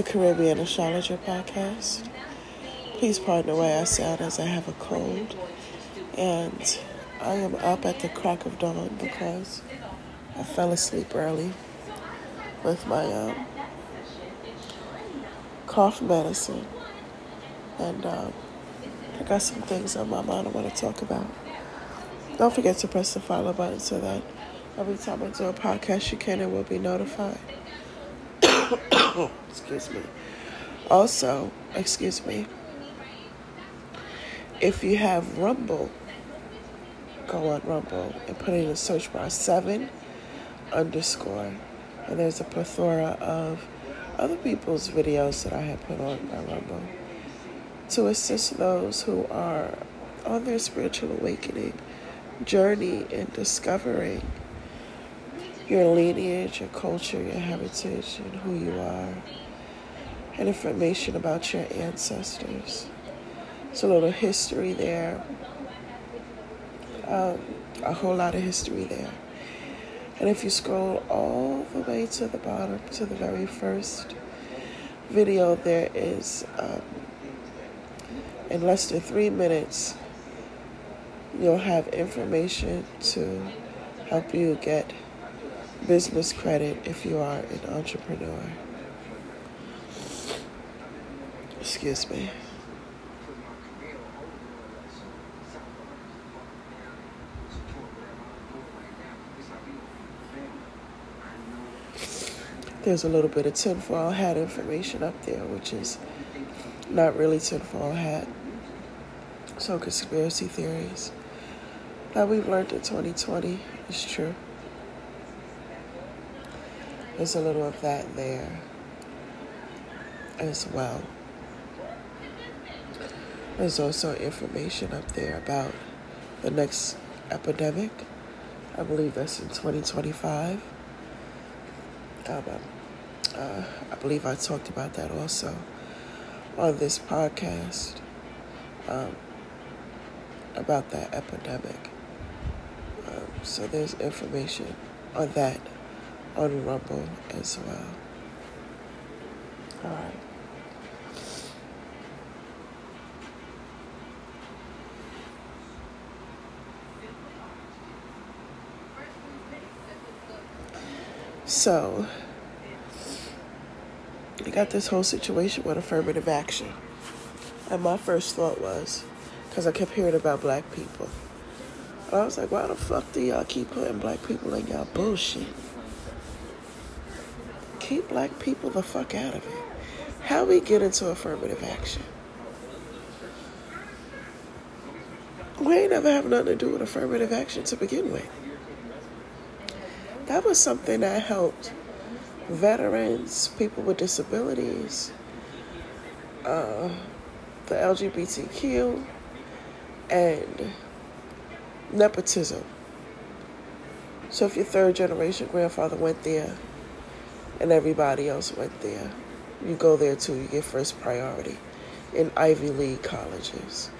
the Caribbean Astrologer Podcast. Please pardon the way I sound as I have a cold. And I am up at the crack of dawn because I fell asleep early with my um, cough medicine. And um, I got some things on my mind I want to talk about. Don't forget to press the follow button so that every time I do a podcast, you can and will be notified. excuse me. Also, excuse me, if you have Rumble, go on Rumble and put in the search bar seven underscore, and there's a plethora of other people's videos that I have put on my Rumble to assist those who are on their spiritual awakening journey and discovering your lineage, your culture, your heritage, and who you are, and information about your ancestors. It's a little history there, um, a whole lot of history there. And if you scroll all the way to the bottom, to the very first video, there is, um, in less than three minutes, you'll have information to help you get business credit if you are an entrepreneur. Excuse me. There's a little bit of tinfoil hat information up there, which is not really tinfoil hat. So, conspiracy theories that we've learned in 2020 is true. There's a little of that there as well. There's also information up there about the next epidemic. I believe that's in 2025. Um, uh, I believe I talked about that also on this podcast um, about that epidemic. Um, so there's information on that on Rumble as well. All right. So, you got this whole situation with affirmative action. And my first thought was, because I kept hearing about black people. I was like, why the fuck do y'all keep putting black people in y'all bullshit? Keep black people the fuck out of it. How we get into affirmative action? We ain't never have nothing to do with affirmative action to begin with. That was something that helped veterans, people with disabilities, uh, the LGBTQ, and nepotism. So if your third generation grandfather went there, and everybody else went there. You go there too, you get first priority in Ivy League colleges.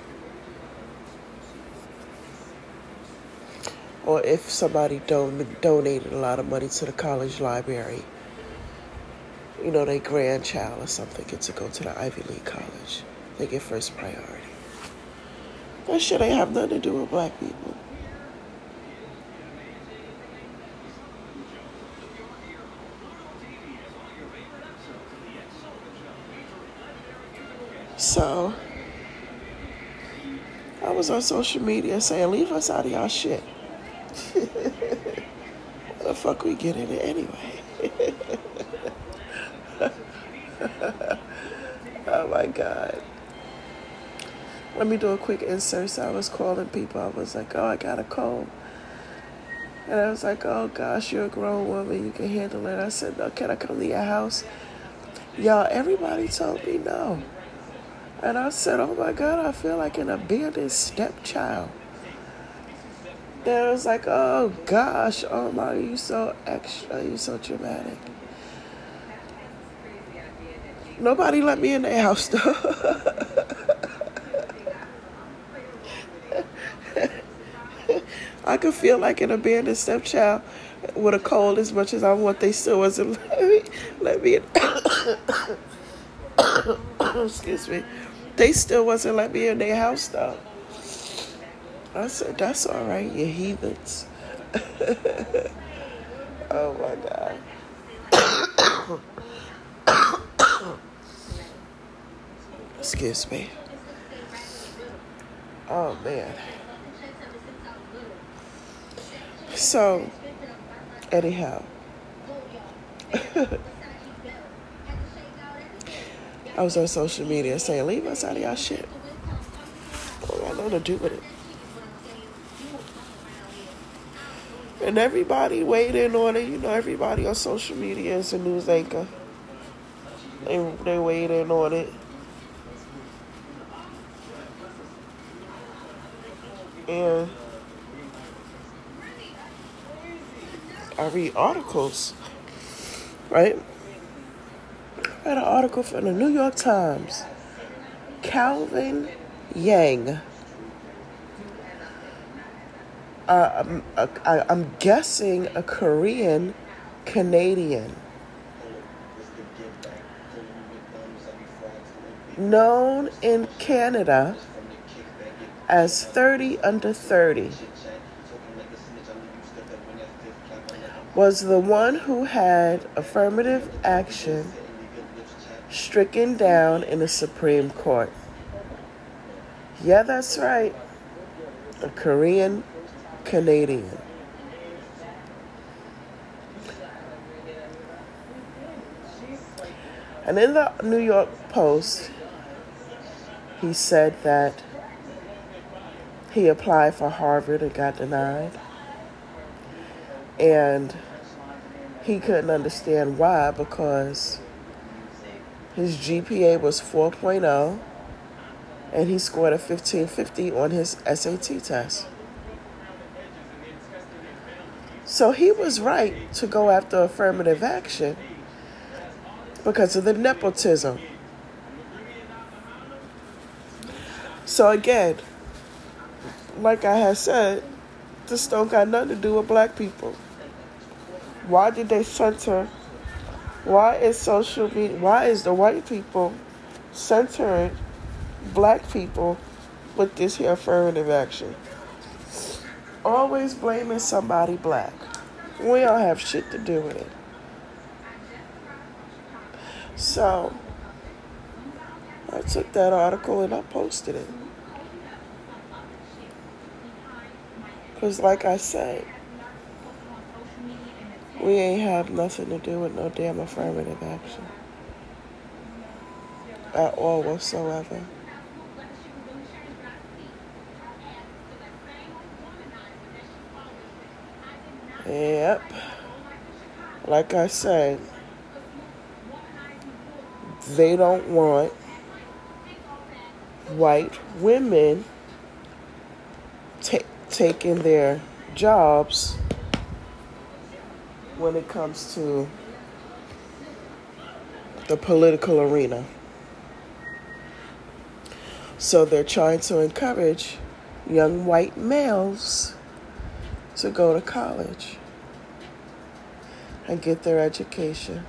Or if somebody don- donated a lot of money to the college library, you know, their grandchild or something gets to go to the Ivy League college. They get first priority. That shit ain't have nothing to do with black people. So I was on social media saying, leave us out of y'all shit. what the fuck we get in it anyway? oh my God. Let me do a quick insert. So I was calling people. I was like, oh, I got a cold. And I was like, oh gosh, you're a grown woman. You can handle it. I said, no, can I come to your house? Y'all, everybody told me no. And I said, Oh my God, I feel like an abandoned stepchild. Then I was like, Oh gosh, oh my, you so extra, you so dramatic. Nobody let me in their house though. I could feel like an abandoned stepchild with a cold as much as I want. They still wasn't let me, let me in. excuse me, they still wasn't let me in their house though. I said, that's all right, you heathens. oh my God. Excuse me. Oh man. So, anyhow, I was on social media saying, leave us out of y'all shit. What got nothing to do with it. And everybody weighed in on it. You know, everybody on social media is a news anchor. They, they weighed in on it. And I read articles, right? Read an article from the New York Times. Calvin Yang. Uh, I'm, I, I'm guessing a Korean Canadian. Known in Canada as 30 under 30. was the one who had affirmative action stricken down in the Supreme Court. Yeah, that's right. A Korean Canadian. And in the New York Post, he said that he applied for Harvard and got denied and he couldn't understand why because his GPA was 4.0 and he scored a 1550 on his SAT test. So he was right to go after affirmative action because of the nepotism. So again, like I had said, this don't got nothing to do with black people. Why did they censor? Why is social media? Why is the white people centering black people with this here affirmative action? Always blaming somebody black. We don't have shit to do with it. So I took that article and I posted it. Because, like I said, we ain't have nothing to do with no damn affirmative action. At all whatsoever. Yep. Like I said, they don't want white women ta- taking their jobs when it comes to the political arena. So they're trying to encourage young white males to go to college and get their education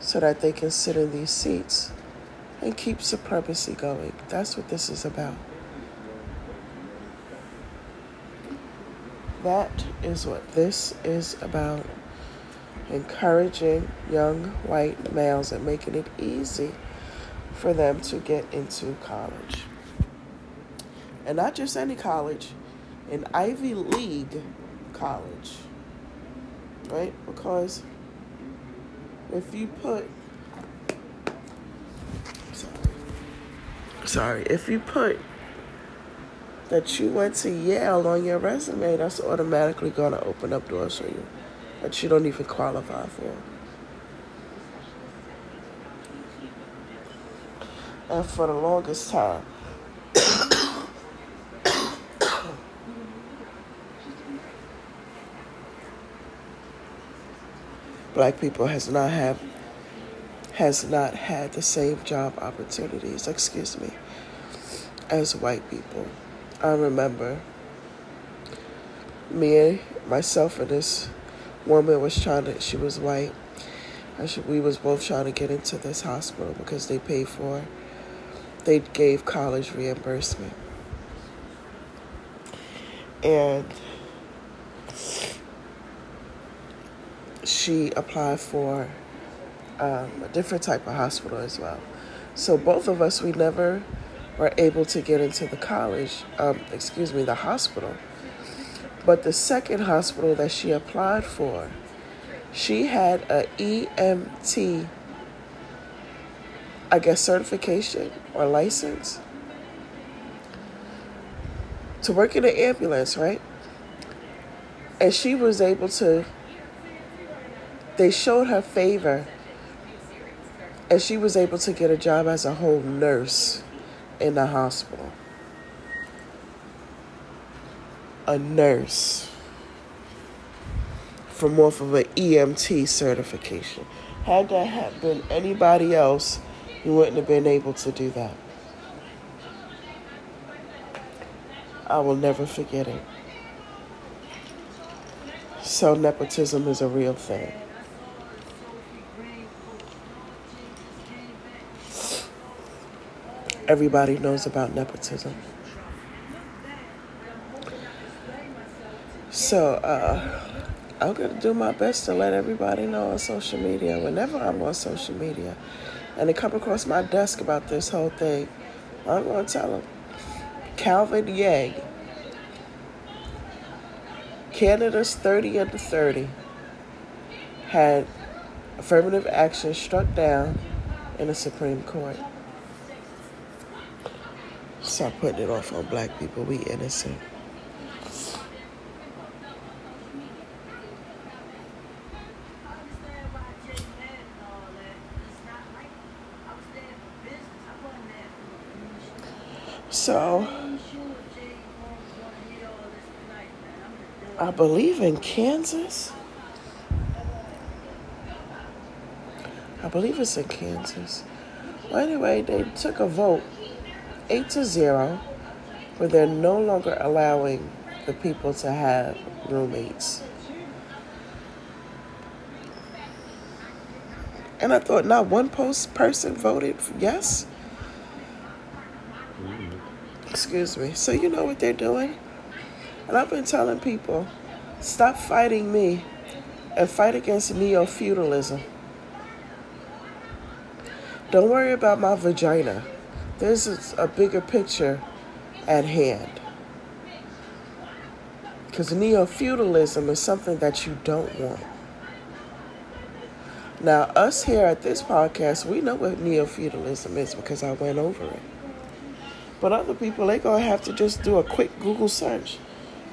so that they can sit in these seats and keep supremacy going. That's what this is about. That is what this is about encouraging young white males and making it easy for them to get into college. And not just any college, an Ivy League college. Right? Because if you put sorry, sorry, if you put that you went to Yale on your resume, that's automatically going to open up doors for you that you don't even qualify for. And for the longest time, black people has not have has not had the same job opportunities, excuse me, as white people. I remember me, myself, and this woman was trying to, she was white, we was both trying to get into this hospital because they paid for, they gave college reimbursement. And she applied for um, a different type of hospital as well. So both of us, we never were able to get into the college, um, excuse me, the hospital. But the second hospital that she applied for, she had a EMT, I guess, certification or license to work in an ambulance, right? And she was able to, they showed her favor, and she was able to get a job as a whole nurse in the hospital. A nurse from off of an EMT certification. Had that had been anybody else, you wouldn't have been able to do that. I will never forget it. So nepotism is a real thing. Everybody knows about nepotism. So, uh, I'm going to do my best to let everybody know on social media. Whenever I'm on social media and they come across my desk about this whole thing, I'm going to tell them Calvin Yang, Canada's 30 under 30, had affirmative action struck down in the Supreme Court. Stop putting it off on black people. We innocent. So, I believe in Kansas. I believe it's in Kansas. Well, anyway, they took a vote, eight to zero, where they're no longer allowing the people to have roommates. And I thought not one post person voted yes. Excuse me. So you know what they're doing? And I've been telling people, stop fighting me and fight against neo feudalism. Don't worry about my vagina. There's a bigger picture at hand. Because neo feudalism is something that you don't want. Now, us here at this podcast, we know what neo feudalism is because I went over it. But other people, they're going to have to just do a quick Google search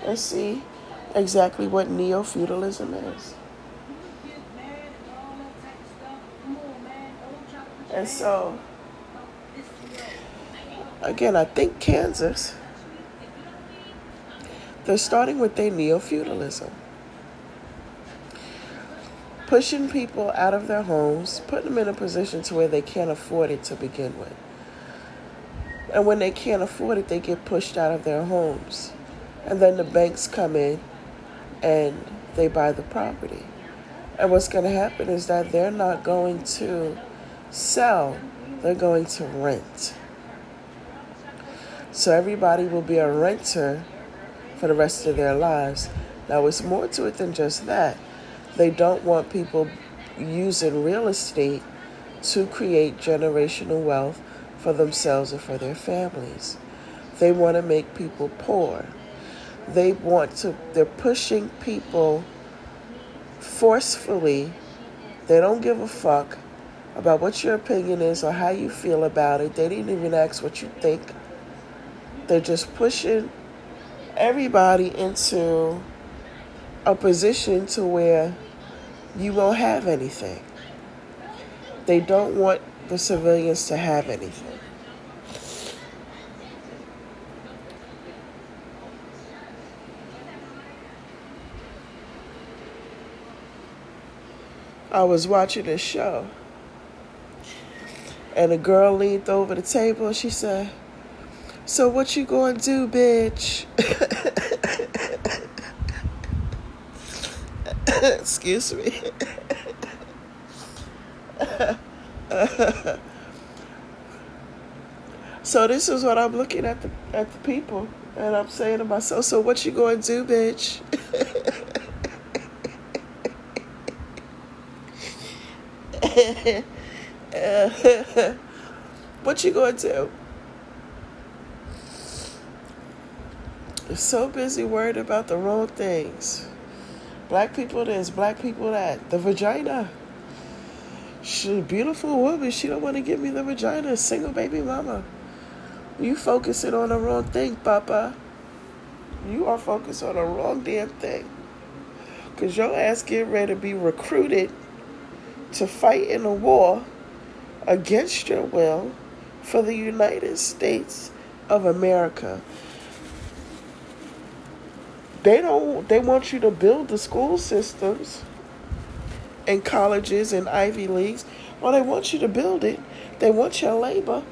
and see exactly what neo feudalism is. And so, again, I think Kansas, they're starting with their neo feudalism. Pushing people out of their homes, putting them in a position to where they can't afford it to begin with. And when they can't afford it, they get pushed out of their homes. And then the banks come in and they buy the property. And what's going to happen is that they're not going to sell, they're going to rent. So everybody will be a renter for the rest of their lives. Now, it's more to it than just that. They don't want people using real estate to create generational wealth for themselves and for their families. They want to make people poor. They want to, they're pushing people forcefully. They don't give a fuck about what your opinion is or how you feel about it. They didn't even ask what you think. They're just pushing everybody into a position to where you won't have anything. They don't want the civilians to have anything. I was watching a show and a girl leaned over the table and she said, So what you gonna do, bitch? so this is what I'm looking at the at the people, and I'm saying to myself, so what you going to do, bitch? what you going to do? so busy worried about the wrong things. Black people this, black people that. The vagina. She beautiful woman. She don't want to give me the vagina. Single baby mama. You focusing on the wrong thing, Papa. You are focused on the wrong damn thing. Cause your ass getting ready to be recruited to fight in a war against your will for the United States of America. They don't they want you to build the school systems and colleges and Ivy Leagues. Well, they want you to build it. They want your labor,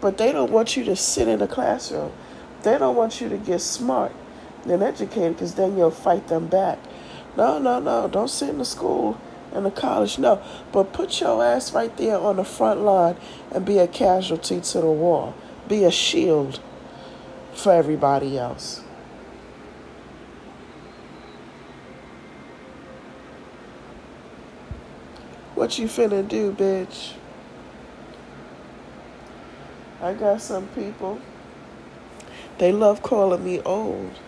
but they don't want you to sit in a classroom. They don't want you to get smart and educated because then you'll fight them back. No, no, no. Don't sit in the school and the college. No, but put your ass right there on the front line and be a casualty to the war. Be a shield for everybody else. What you finna do, bitch? I got some people. They love calling me old.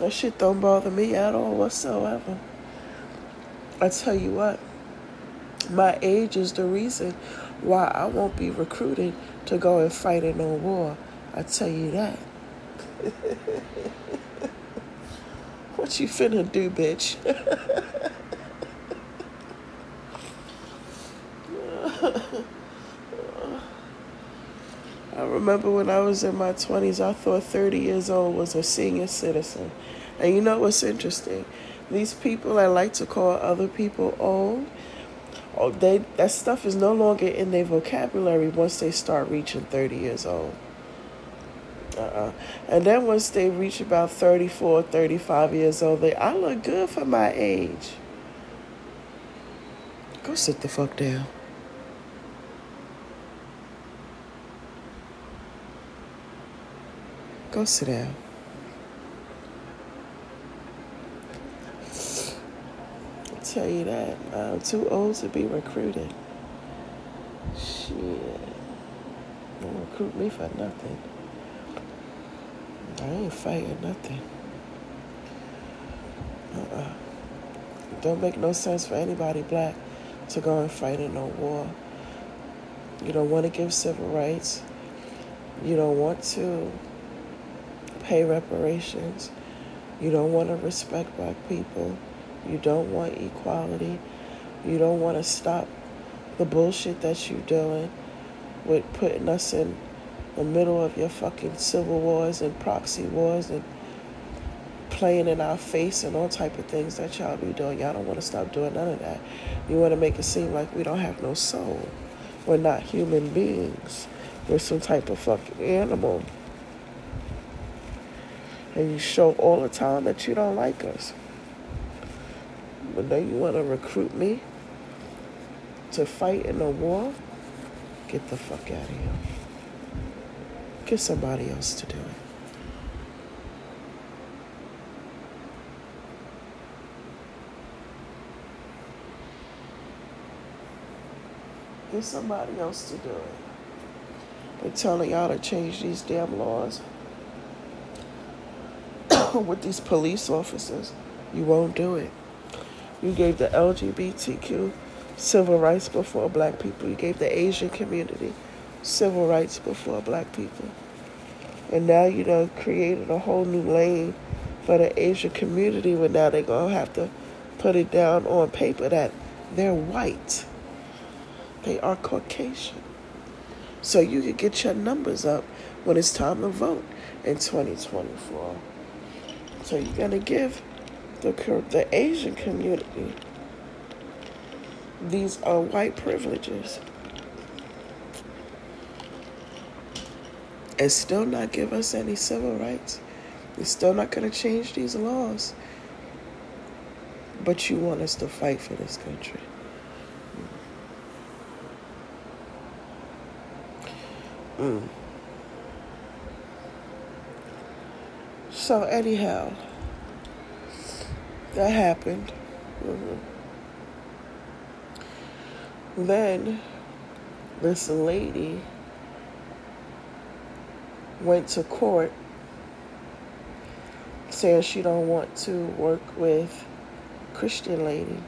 That shit don't bother me at all whatsoever. I tell you what, my age is the reason why I won't be recruited to go and fight in no war. I tell you that. what you finna do, bitch? I remember when I was in my 20s, I thought 30 years old was a senior citizen. And you know what's interesting? These people that like to call other people old, oh, they that stuff is no longer in their vocabulary once they start reaching 30 years old. Uh-uh. And then once they reach about 34, 35 years old, they I look good for my age. Go sit the fuck down. Go sit down. I'll tell you that. I'm too old to be recruited. Shit. Don't recruit me for nothing. I ain't fighting nothing. Uh-uh. don't make no sense for anybody black to go and fight in no war. You don't want to give civil rights. You don't want to pay reparations. You don't want to respect black people. You don't want equality. You don't want to stop the bullshit that you're doing with putting us in the middle of your fucking civil wars and proxy wars and playing in our face and all type of things that y'all be doing. Y'all don't want to stop doing none of that. You want to make it seem like we don't have no soul. We're not human beings. We're some type of fucking animal and you show all the time that you don't like us. But now you want to recruit me to fight in a war? Get the fuck out of here. Get somebody else to do it. Get somebody else to do it. They're telling y'all to change these damn laws. with these police officers. You won't do it. You gave the LGBTQ civil rights before black people. You gave the Asian community civil rights before black people. And now you know created a whole new lane for the Asian community where now they're gonna have to put it down on paper that they're white. They are Caucasian. So you can get your numbers up when it's time to vote in 2024. So you gotta give the the Asian community these uh, white privileges and still not give us any civil rights. You're still not gonna change these laws. But you want us to fight for this country. Mm. So, anyhow, that happened. Mm-hmm. Then, this lady went to court saying she don't want to work with Christian lady.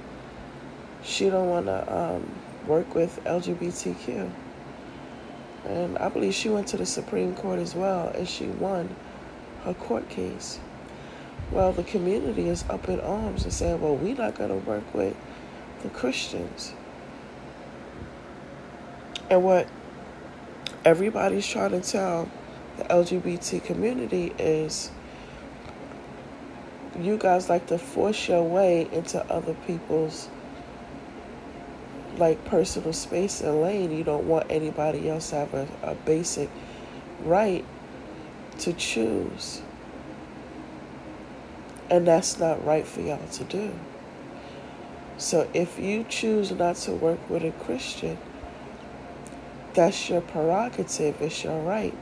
She don't want to um, work with LGBTQ. And I believe she went to the Supreme Court as well, and she won her court case. Well, the community is up in arms and saying, well, we're not going to work with the Christians. And what everybody's trying to tell the LGBT community is you guys like to force your way into other people's like personal space and lane. You don't want anybody else to have a, a basic right to choose. And that's not right for y'all to do. So if you choose not to work with a Christian, that's your prerogative, it's your right,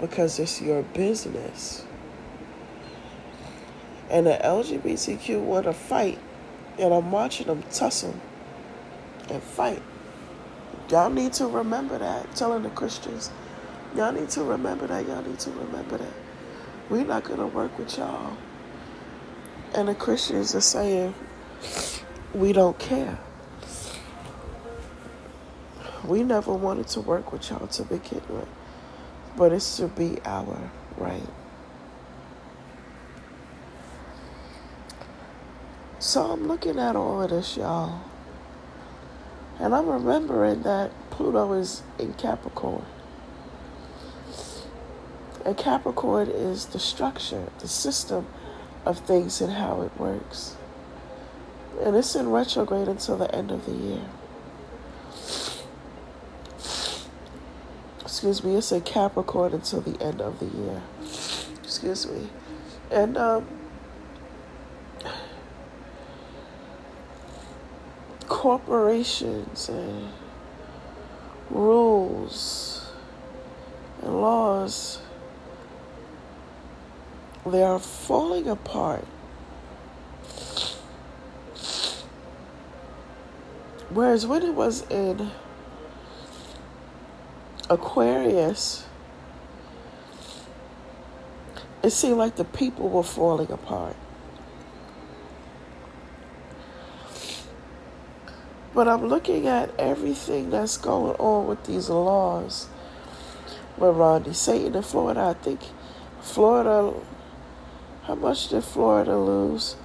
because it's your business. And the LGBTQ want to fight, and I'm watching them tussle and fight. Y'all need to remember that. Telling the Christians, y'all need to remember that. Y'all need to remember that. We're not going to work with y'all. And the Christians are saying, we don't care. We never wanted to work with y'all to begin with, but it should be our right. So I'm looking at all of this, y'all. And I'm remembering that Pluto is in Capricorn. And Capricorn is the structure, the system of things and how it works. And it's in retrograde until the end of the year. Excuse me, it's in Capricorn until the end of the year. Excuse me. And um, corporations and rules and laws they are falling apart whereas when it was in aquarius it seemed like the people were falling apart But I'm looking at everything that's going on with these laws. With Ron DeSantis in Florida, I think Florida, how much did Florida lose?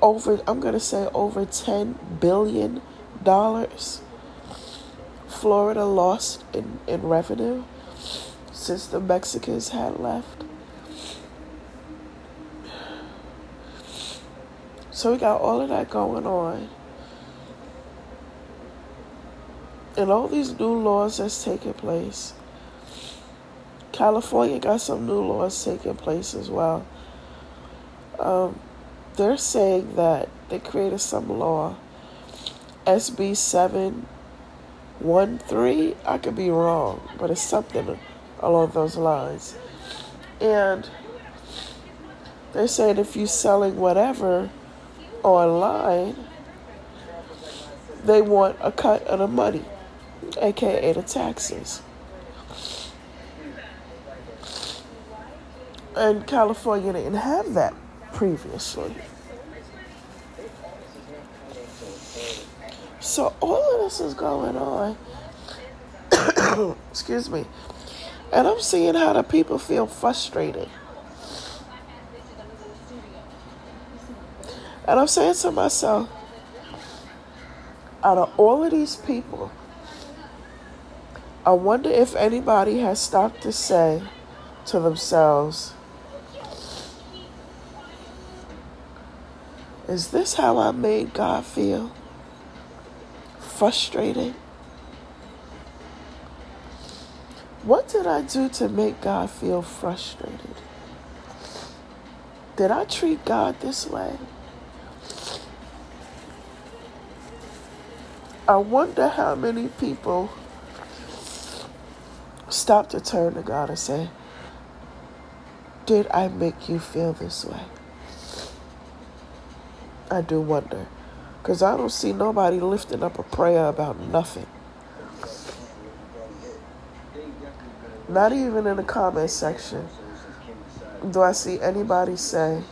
Over, I'm going to say over $10 billion. Florida lost in, in revenue since the Mexicans had left. So we got all of that going on. and all these new laws that's taking place. California got some new laws taking place as well. Um, they're saying that they created some law, SB 713. I could be wrong, but it's something along those lines. And they're saying if you're selling whatever online, they want a cut of the money aka the taxes. And California didn't have that previously. So all of this is going on. Excuse me. And I'm seeing how the people feel frustrated. And I'm saying to myself, out of all of these people I wonder if anybody has stopped to say to themselves, Is this how I made God feel? Frustrated? What did I do to make God feel frustrated? Did I treat God this way? I wonder how many people stop to turn to God and say, Did I make you feel this way? I do wonder. Because I don't see nobody lifting up a prayer about nothing. Not even in the comment section do I see anybody say,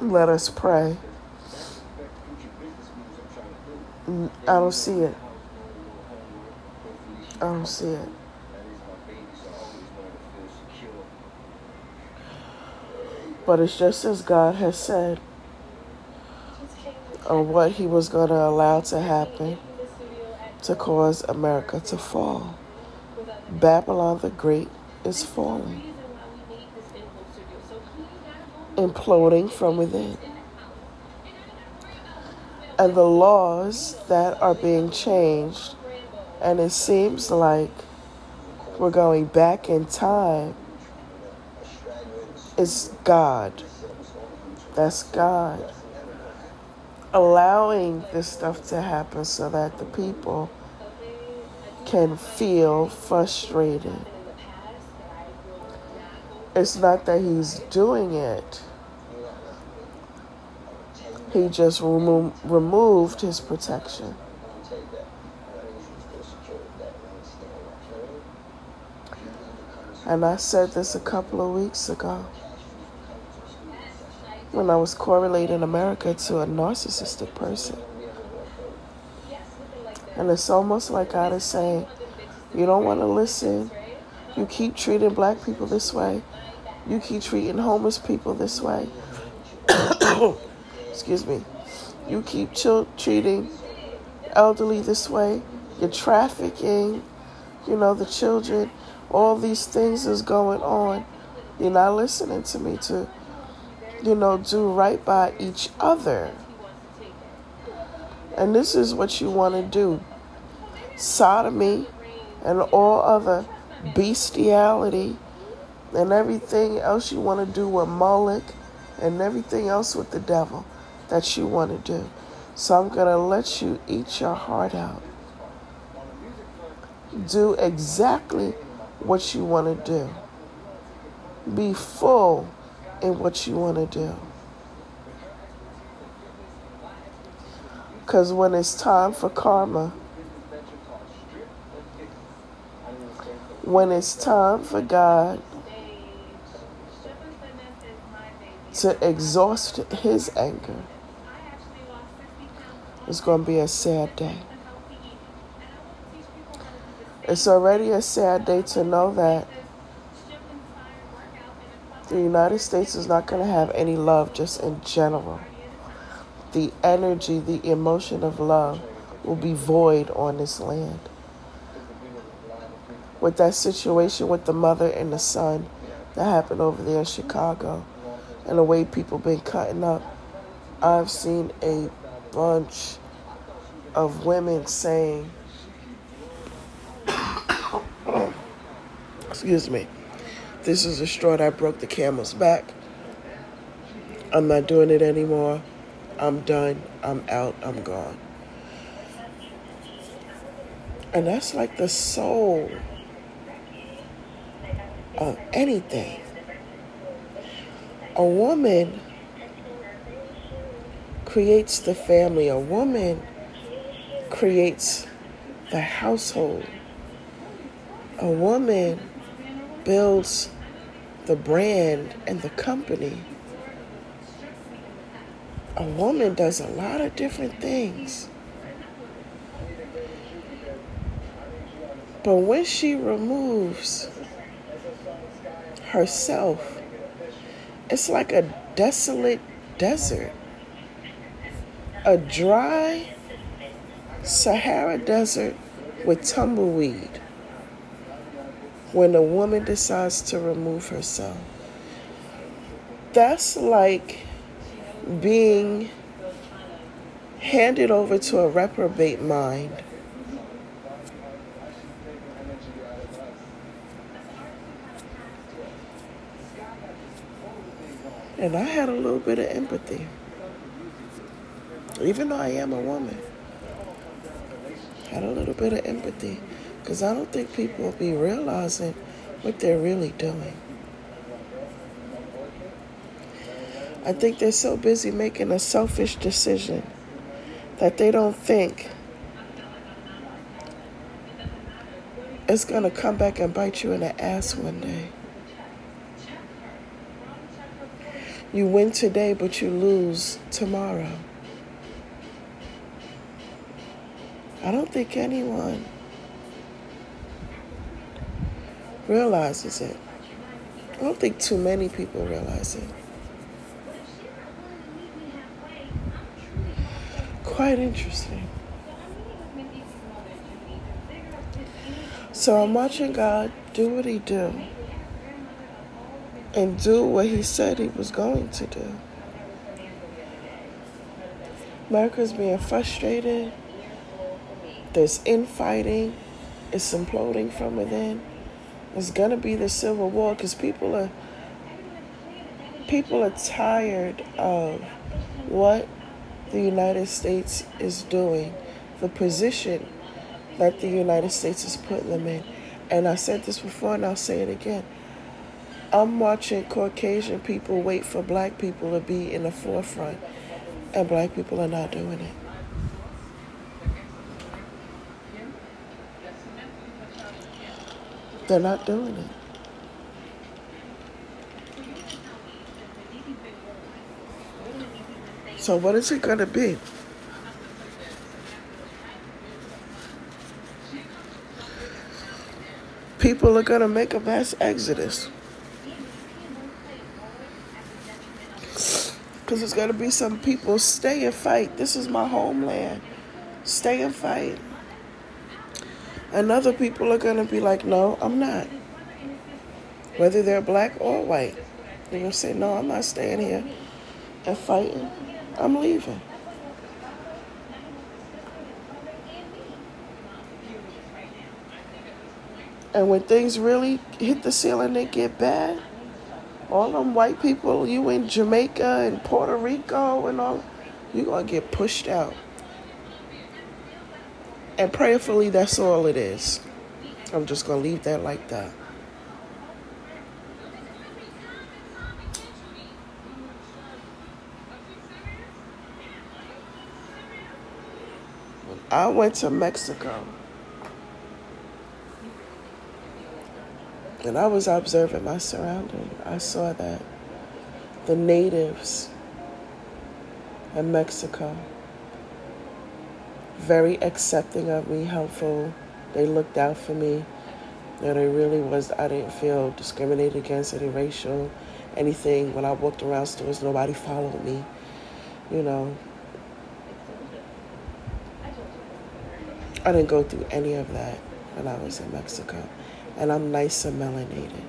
let us pray. I don't see it. I don't see it. But it's just as God has said on what he was going to allow to happen to cause America to fall. Babylon the Great is falling, imploding from within. And the laws that are being changed, and it seems like we're going back in time, is God. That's God allowing this stuff to happen so that the people can feel frustrated. It's not that he's doing it. He just remo- removed his protection. And I said this a couple of weeks ago when I was correlating America to a narcissistic person. And it's almost like God is saying, You don't want to listen. You keep treating black people this way. You keep treating homeless people this way. Excuse me. You keep ch- treating elderly this way. You're trafficking, you know, the children. All these things is going on. You're not listening to me to, you know, do right by each other. And this is what you want to do sodomy and all other bestiality and everything else you want to do with Moloch and everything else with the devil that you want to do. So I'm going to let you eat your heart out. Do exactly what you want to do. Be full in what you want to do. Because when it's time for karma, when it's time for God to exhaust his anger, it's going to be a sad day. It's already a sad day to know that the United States is not going to have any love just in general. The energy, the emotion of love will be void on this land with that situation with the mother and the son that happened over there in Chicago and the way people been cutting up. I've seen a bunch of women saying, excuse me, this is a straw that broke the camel's back. I'm not doing it anymore. I'm done. I'm out. I'm gone. And that's like the soul of anything. A woman creates the family, a woman creates the household, a woman builds the brand and the company. A woman does a lot of different things. But when she removes herself. It's like a desolate desert, a dry Sahara desert with tumbleweed when a woman decides to remove herself. That's like being handed over to a reprobate mind And I had a little bit of empathy. Even though I am a woman, had a little bit of empathy Because I don't think people will be realizing what they're really doing. I think they're so busy making a selfish decision that they don't think it's going to come back and bite you in the ass one day. You win today, but you lose tomorrow. I don't think anyone realizes it. I don't think too many people realize it. Quite interesting. So I'm watching God do what he do and do what he said he was going to do. America's being frustrated. There's infighting. It's imploding from within. It's gonna be the civil war because people are people are tired of what the United States is doing, the position that the United States is putting them in. And I said this before and I'll say it again. I'm watching Caucasian people wait for black people to be in the forefront, and black people are not doing it. They're not doing it. So, what is it going to be? people are going to make a mass exodus. Because there's going to be some people stay and fight. This is my homeland. Stay and fight. And other people are going to be like, no, I'm not. Whether they're black or white. They're going to say, no, I'm not staying here and fighting. I'm leaving. And when things really hit the ceiling, they get bad. All them white people, you in Jamaica and Puerto Rico and all, you're going to get pushed out. And prayerfully, that's all it is. I'm just going to leave that like that. I went to Mexico. And I was observing my surrounding. I saw that the natives in Mexico, very accepting of me, helpful. They looked out for me. You know, really was, I didn't feel discriminated against, any racial, anything. When I walked around stores, nobody followed me. You know, I didn't go through any of that when I was in Mexico and I'm nice and melanated.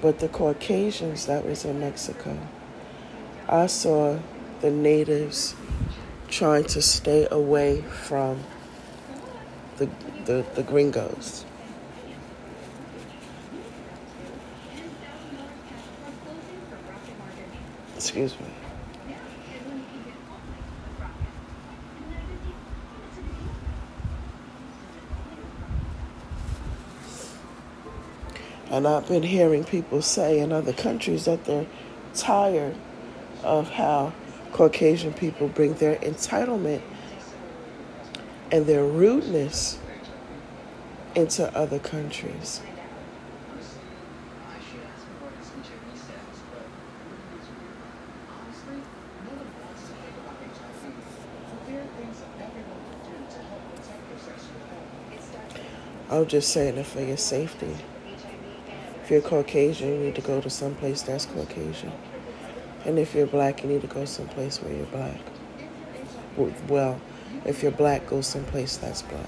But the Caucasians that was in Mexico, I saw the natives trying to stay away from the, the, the gringos. Excuse me. And I've been hearing people say in other countries that they're tired of how Caucasian people bring their entitlement and their rudeness into other countries. I'm just saying it for your safety. If you're Caucasian, you need to go to some place that's Caucasian. And if you're black, you need to go someplace where you're black. Well, if you're black, go someplace that's black.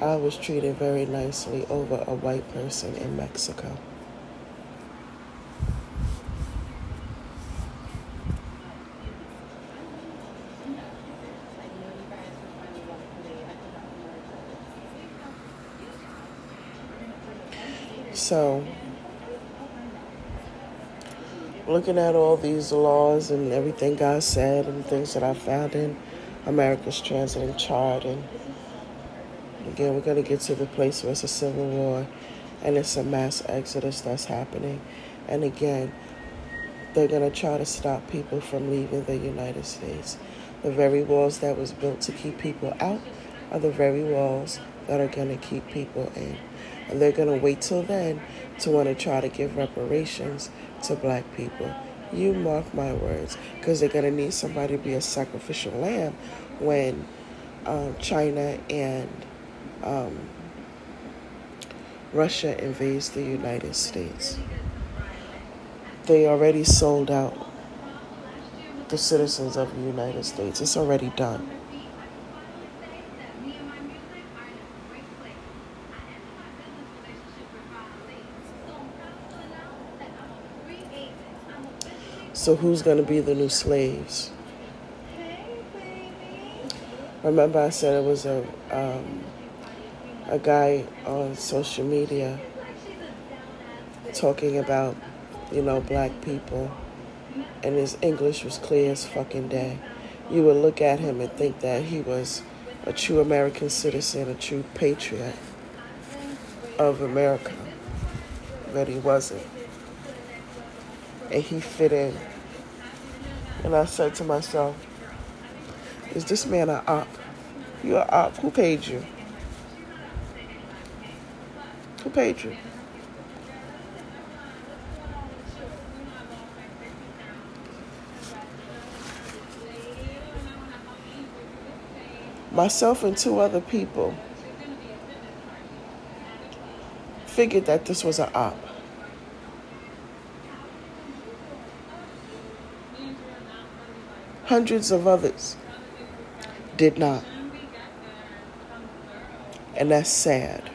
I was treated very nicely over a white person in Mexico. So, looking at all these laws and everything God said and things that I found in America's transiting chart, and again, we're going to get to the place where it's a civil war and it's a mass exodus that's happening. And again, they're going to try to stop people from leaving the United States. The very walls that was built to keep people out are the very walls that are going to keep people in. And they're going to wait till then to want to try to give reparations to black people. You mark my words, because they're going to need somebody to be a sacrificial lamb when um, China and um, Russia invades the United States. They already sold out the citizens of the United States. It's already done. So, who's going to be the new slaves? Remember, I said it was a um, a guy on social media talking about, you know, black people, and his English was clear as fucking day. You would look at him and think that he was a true American citizen, a true patriot of America, but he wasn't. And he fit in. And I said to myself, is this man an op? You an op? Who paid you? Who paid you? Myself and two other people figured that this was an op. Hundreds of others did not. And that's sad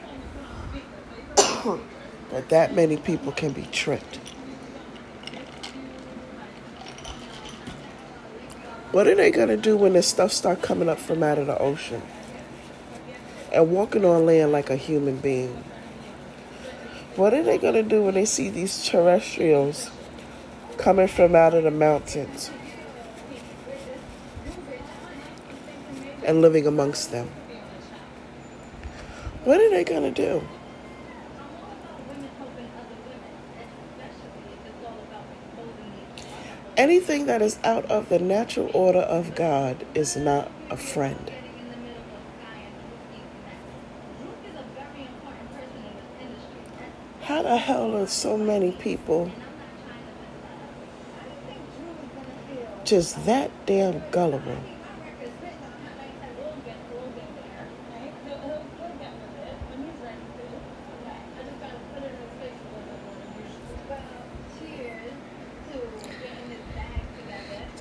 that that many people can be tricked. What are they going to do when this stuff start coming up from out of the ocean? And walking on land like a human being? What are they going to do when they see these terrestrials coming from out of the mountains? And living amongst them. What are they going to do? Anything that is out of the natural order of God is not a friend. How the hell are so many people just that damn gullible?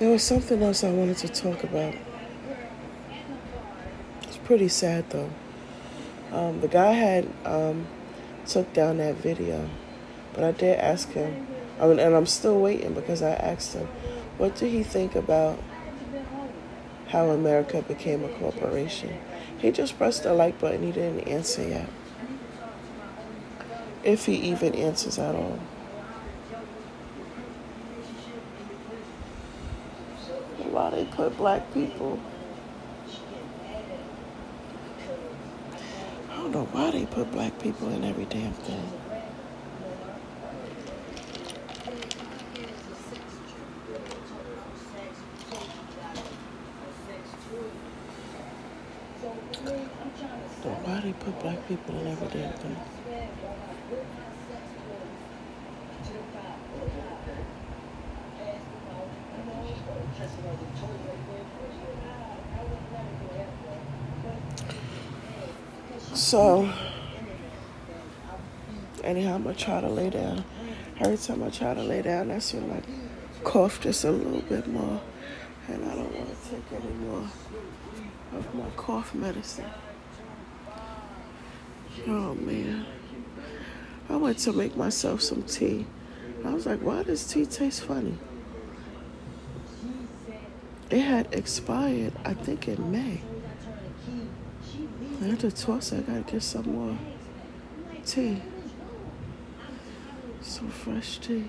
There was something else I wanted to talk about. It's pretty sad though. Um, the guy had um, took down that video, but I did ask him, I mean, and I'm still waiting because I asked him, what did he think about how America became a corporation? He just pressed the like button. He didn't answer yet. If he even answers at all. why they put black people. I don't know why they put black people in every damn thing. why they put black people in every damn thing. So, anyhow, I'm gonna try to lay down. Every time I try to lay down, that's when I cough just a little bit more. And I don't want to take any more of my cough medicine. Oh man. I went to make myself some tea. I was like, why does tea taste funny? It had expired, I think, in May. I had to toss it. I gotta get some more tea. So tea.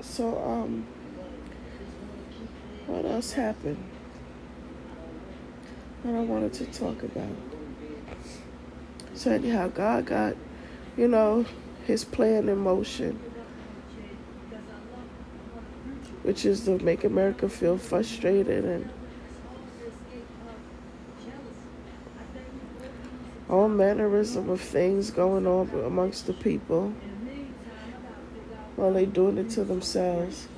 So, um, what else happened that I wanted to talk about? So, anyhow, God got, you know, his plan in motion, which is to make America feel frustrated and mannerism of things going on amongst the people while they doing it to themselves.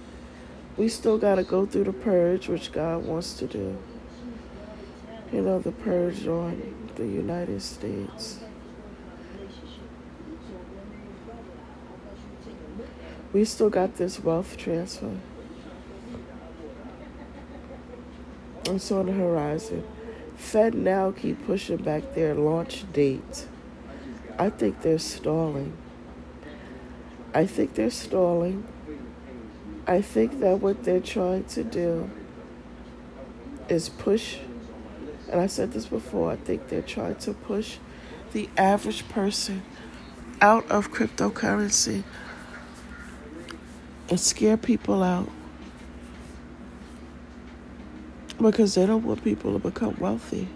We still got to go through the purge, which God wants to do. You know, the purge on the United States. We still got this wealth transfer. It's on the horizon. FedNow keep pushing back their launch date. I think they're stalling. I think they're stalling. I think that what they're trying to do is push, and I said this before, I think they're trying to push the average person out of cryptocurrency and scare people out because they don't want people to become wealthy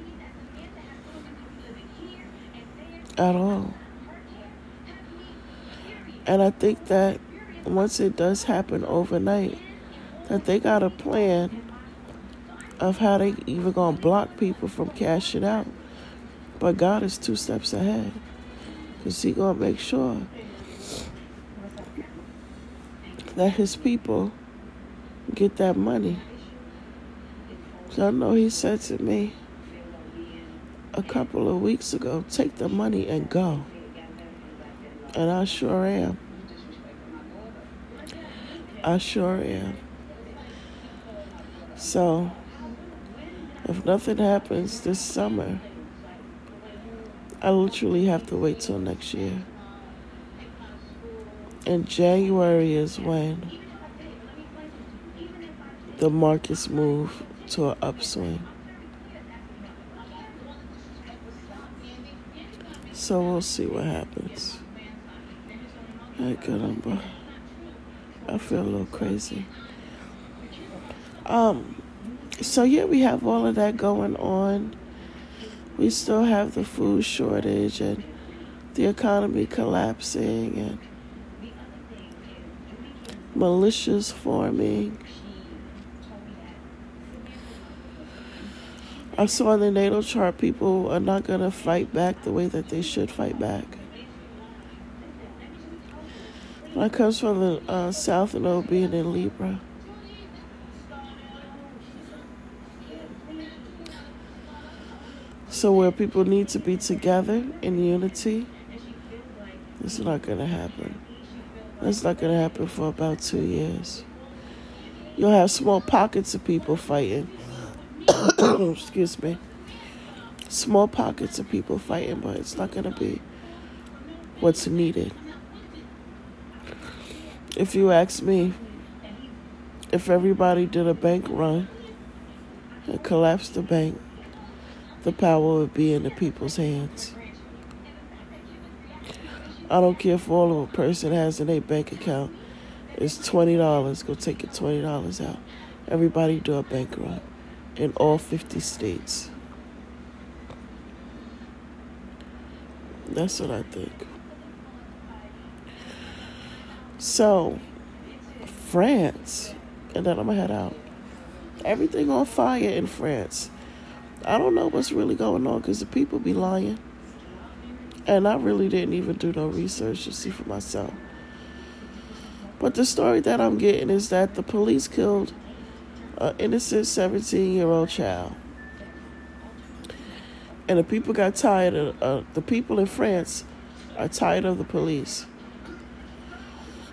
at all. And I think that once it does happen overnight, that they got a plan of how they even gonna block people from cashing out. But God is two steps ahead. Cause he gonna make sure that his people get that money. I know he said to me a couple of weeks ago, take the money and go. And I sure am. I sure am. So, if nothing happens this summer, I literally have to wait till next year. And January is when the markets move to an upswing. So we'll see what happens. Hey, caramba. I feel a little crazy. Um, so yeah, we have all of that going on. We still have the food shortage and the economy collapsing and militias forming I saw in the natal chart people are not going to fight back the way that they should fight back. I comes from the uh, South Node being in Libra. So where people need to be together in unity, it's not going to happen. That's not going to happen for about two years. You'll have small pockets of people fighting excuse me, small pockets of people fighting, but it's not going to be what's needed. If you ask me, if everybody did a bank run and collapsed the bank, the power would be in the people's hands. I don't care if all of a person has in a bank account is twenty dollars. Go take your twenty dollars out. Everybody do a bank run in all 50 states. That's what I think. So, France, and then I'm gonna head out. Everything on fire in France. I don't know what's really going on because the people be lying. And I really didn't even do no research to see for myself. But the story that I'm getting is that the police killed an innocent 17 year old child. And the people got tired of, uh, the people in France are tired of the police.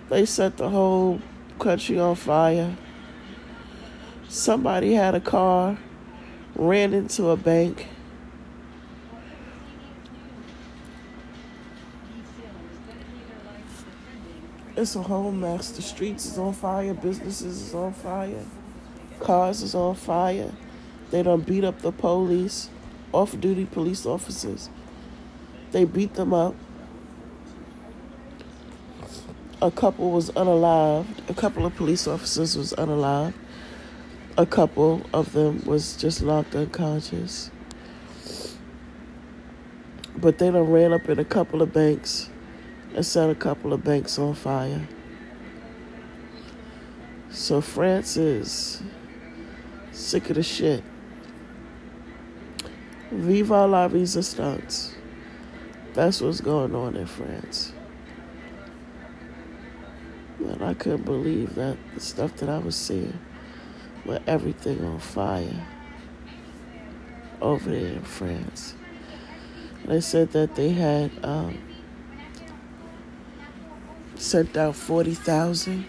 They set the whole country on fire. Somebody had a car, ran into a bank. It's a whole mess. The streets is on fire, businesses is on fire. Cars is on fire. They don't beat up the police, off duty police officers. They beat them up. A couple was unalived. A couple of police officers was unalived. A couple of them was just knocked unconscious. But they done ran up in a couple of banks and set a couple of banks on fire. So France is sick of the shit. Viva la resistance. That's what's going on in France. And I couldn't believe that the stuff that I was seeing with everything on fire over there in France. They said that they had um, sent out 40,000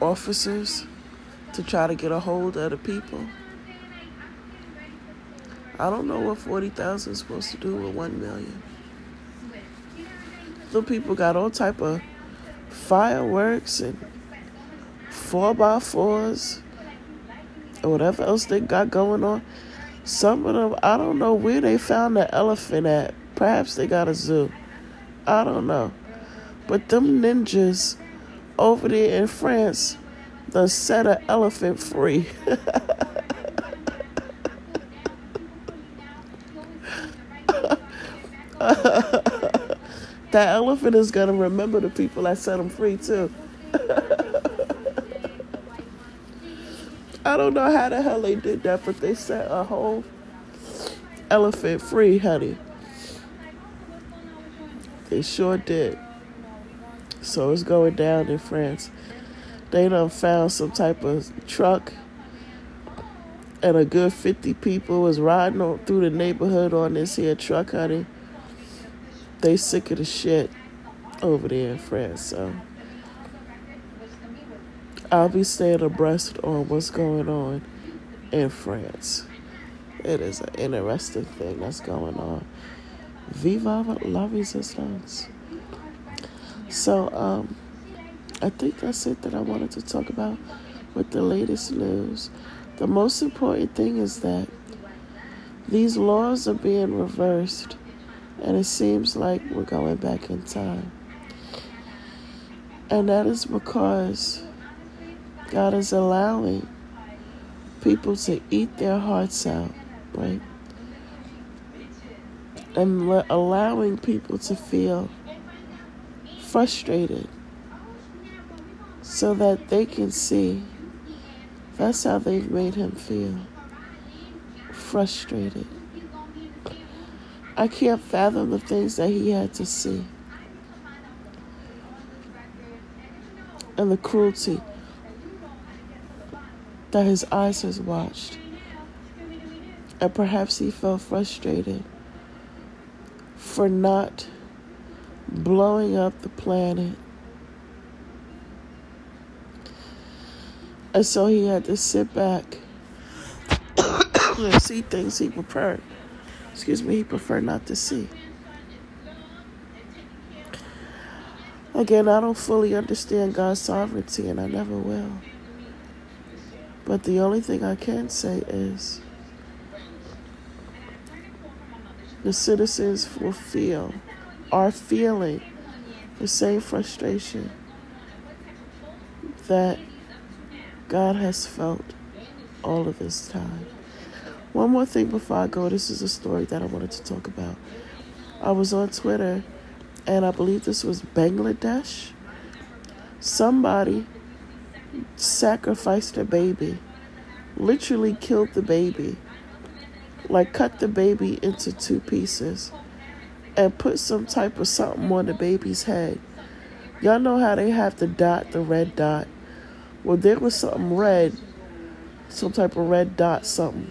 officers to try to get a hold of the people. I don't know what 40,000 is supposed to do with 1 million. The people got all type of fireworks and 4 by 4s or whatever else they got going on. Some of them, I don't know where they found the elephant at. Perhaps they got a zoo. I don't know. But them ninjas over there in France done set an elephant free. that elephant is gonna remember the people that set him free too. I don't know how the hell they did that, but they set a whole elephant free, honey. They sure did. So it's going down in France. They done found some type of truck and a good 50 people was riding on, through the neighborhood on this here truck, honey. They sick of the shit over there in France, so I'll be staying abreast on what's going on in France. It is an interesting thing that's going on. Viva la resistance. So, um, I think that's it that I wanted to talk about with the latest news. The most important thing is that these laws are being reversed and it seems like we're going back in time. And that is because God is allowing people to eat their hearts out, right? And allowing people to feel frustrated so that they can see that's how they've made him feel frustrated. I can't fathom the things that he had to see. And the cruelty that his eyes has watched. And perhaps he felt frustrated for not blowing up the planet. And so he had to sit back and see things he preferred excuse me, he preferred not to see. Again, I don't fully understand God's sovereignty, and I never will. But the only thing I can say is the citizens will feel, are feeling the same frustration that God has felt all of this time. One more thing before I go. This is a story that I wanted to talk about. I was on Twitter, and I believe this was Bangladesh. Somebody sacrificed a baby, literally killed the baby, like cut the baby into two pieces, and put some type of something on the baby's head. Y'all know how they have the dot, the red dot. Well, there was something red, some type of red dot, something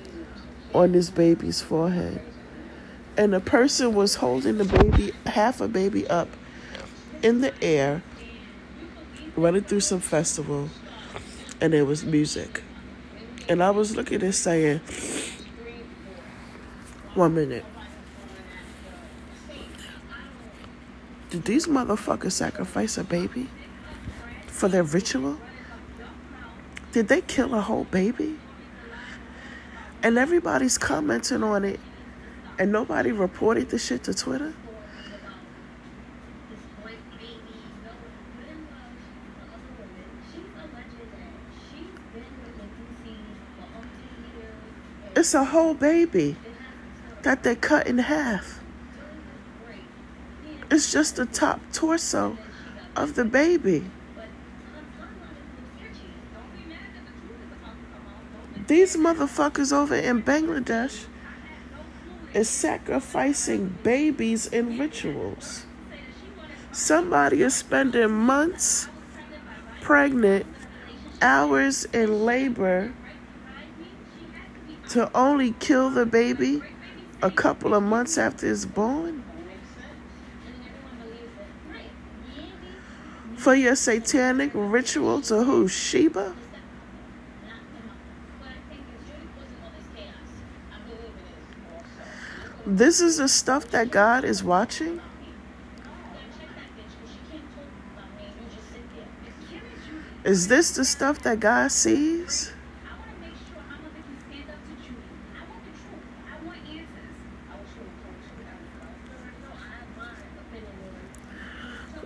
on this baby's forehead. And the person was holding the baby, half a baby up in the air, running through some festival, and there was music. And I was looking and saying, one minute. Did these motherfuckers sacrifice a baby for their ritual? Did they kill a whole baby? And everybody's commenting on it, and nobody reported the shit to Twitter? It's a whole baby that they cut in half. It's just the top torso of the baby. These motherfuckers over in Bangladesh is sacrificing babies in rituals. Somebody is spending months pregnant, hours in labor to only kill the baby a couple of months after it's born? For your satanic ritual to who? Sheba? This is the stuff that God is watching? Is this the stuff that God sees?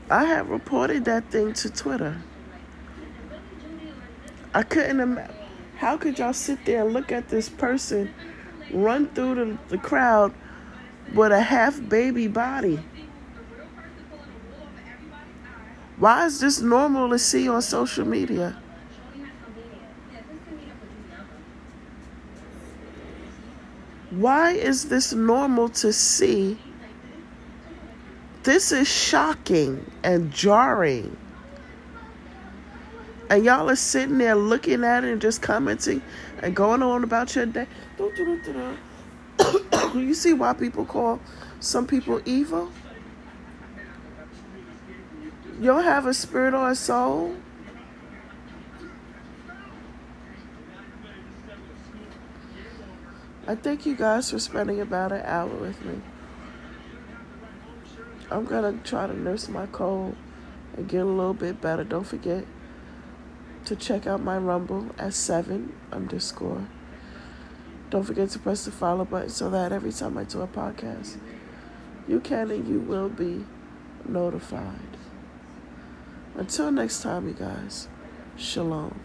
I had reported that thing to Twitter. I couldn't imagine. How could y'all sit there and look at this person run through the, the crowd with a half baby body? Why is this normal to see on social media? Why is this normal to see this is shocking and jarring. And y'all are sitting there looking at it and just commenting and going on about your day. you see why people call some people evil? You don't have a spirit or a soul. I thank you guys for spending about an hour with me. I'm gonna try to nurse my cold and get a little bit better. Don't forget to check out my Rumble at seven underscore. Don't forget to press the follow button so that every time I do a podcast, you can and you will be notified. Until next time, you guys, shalom.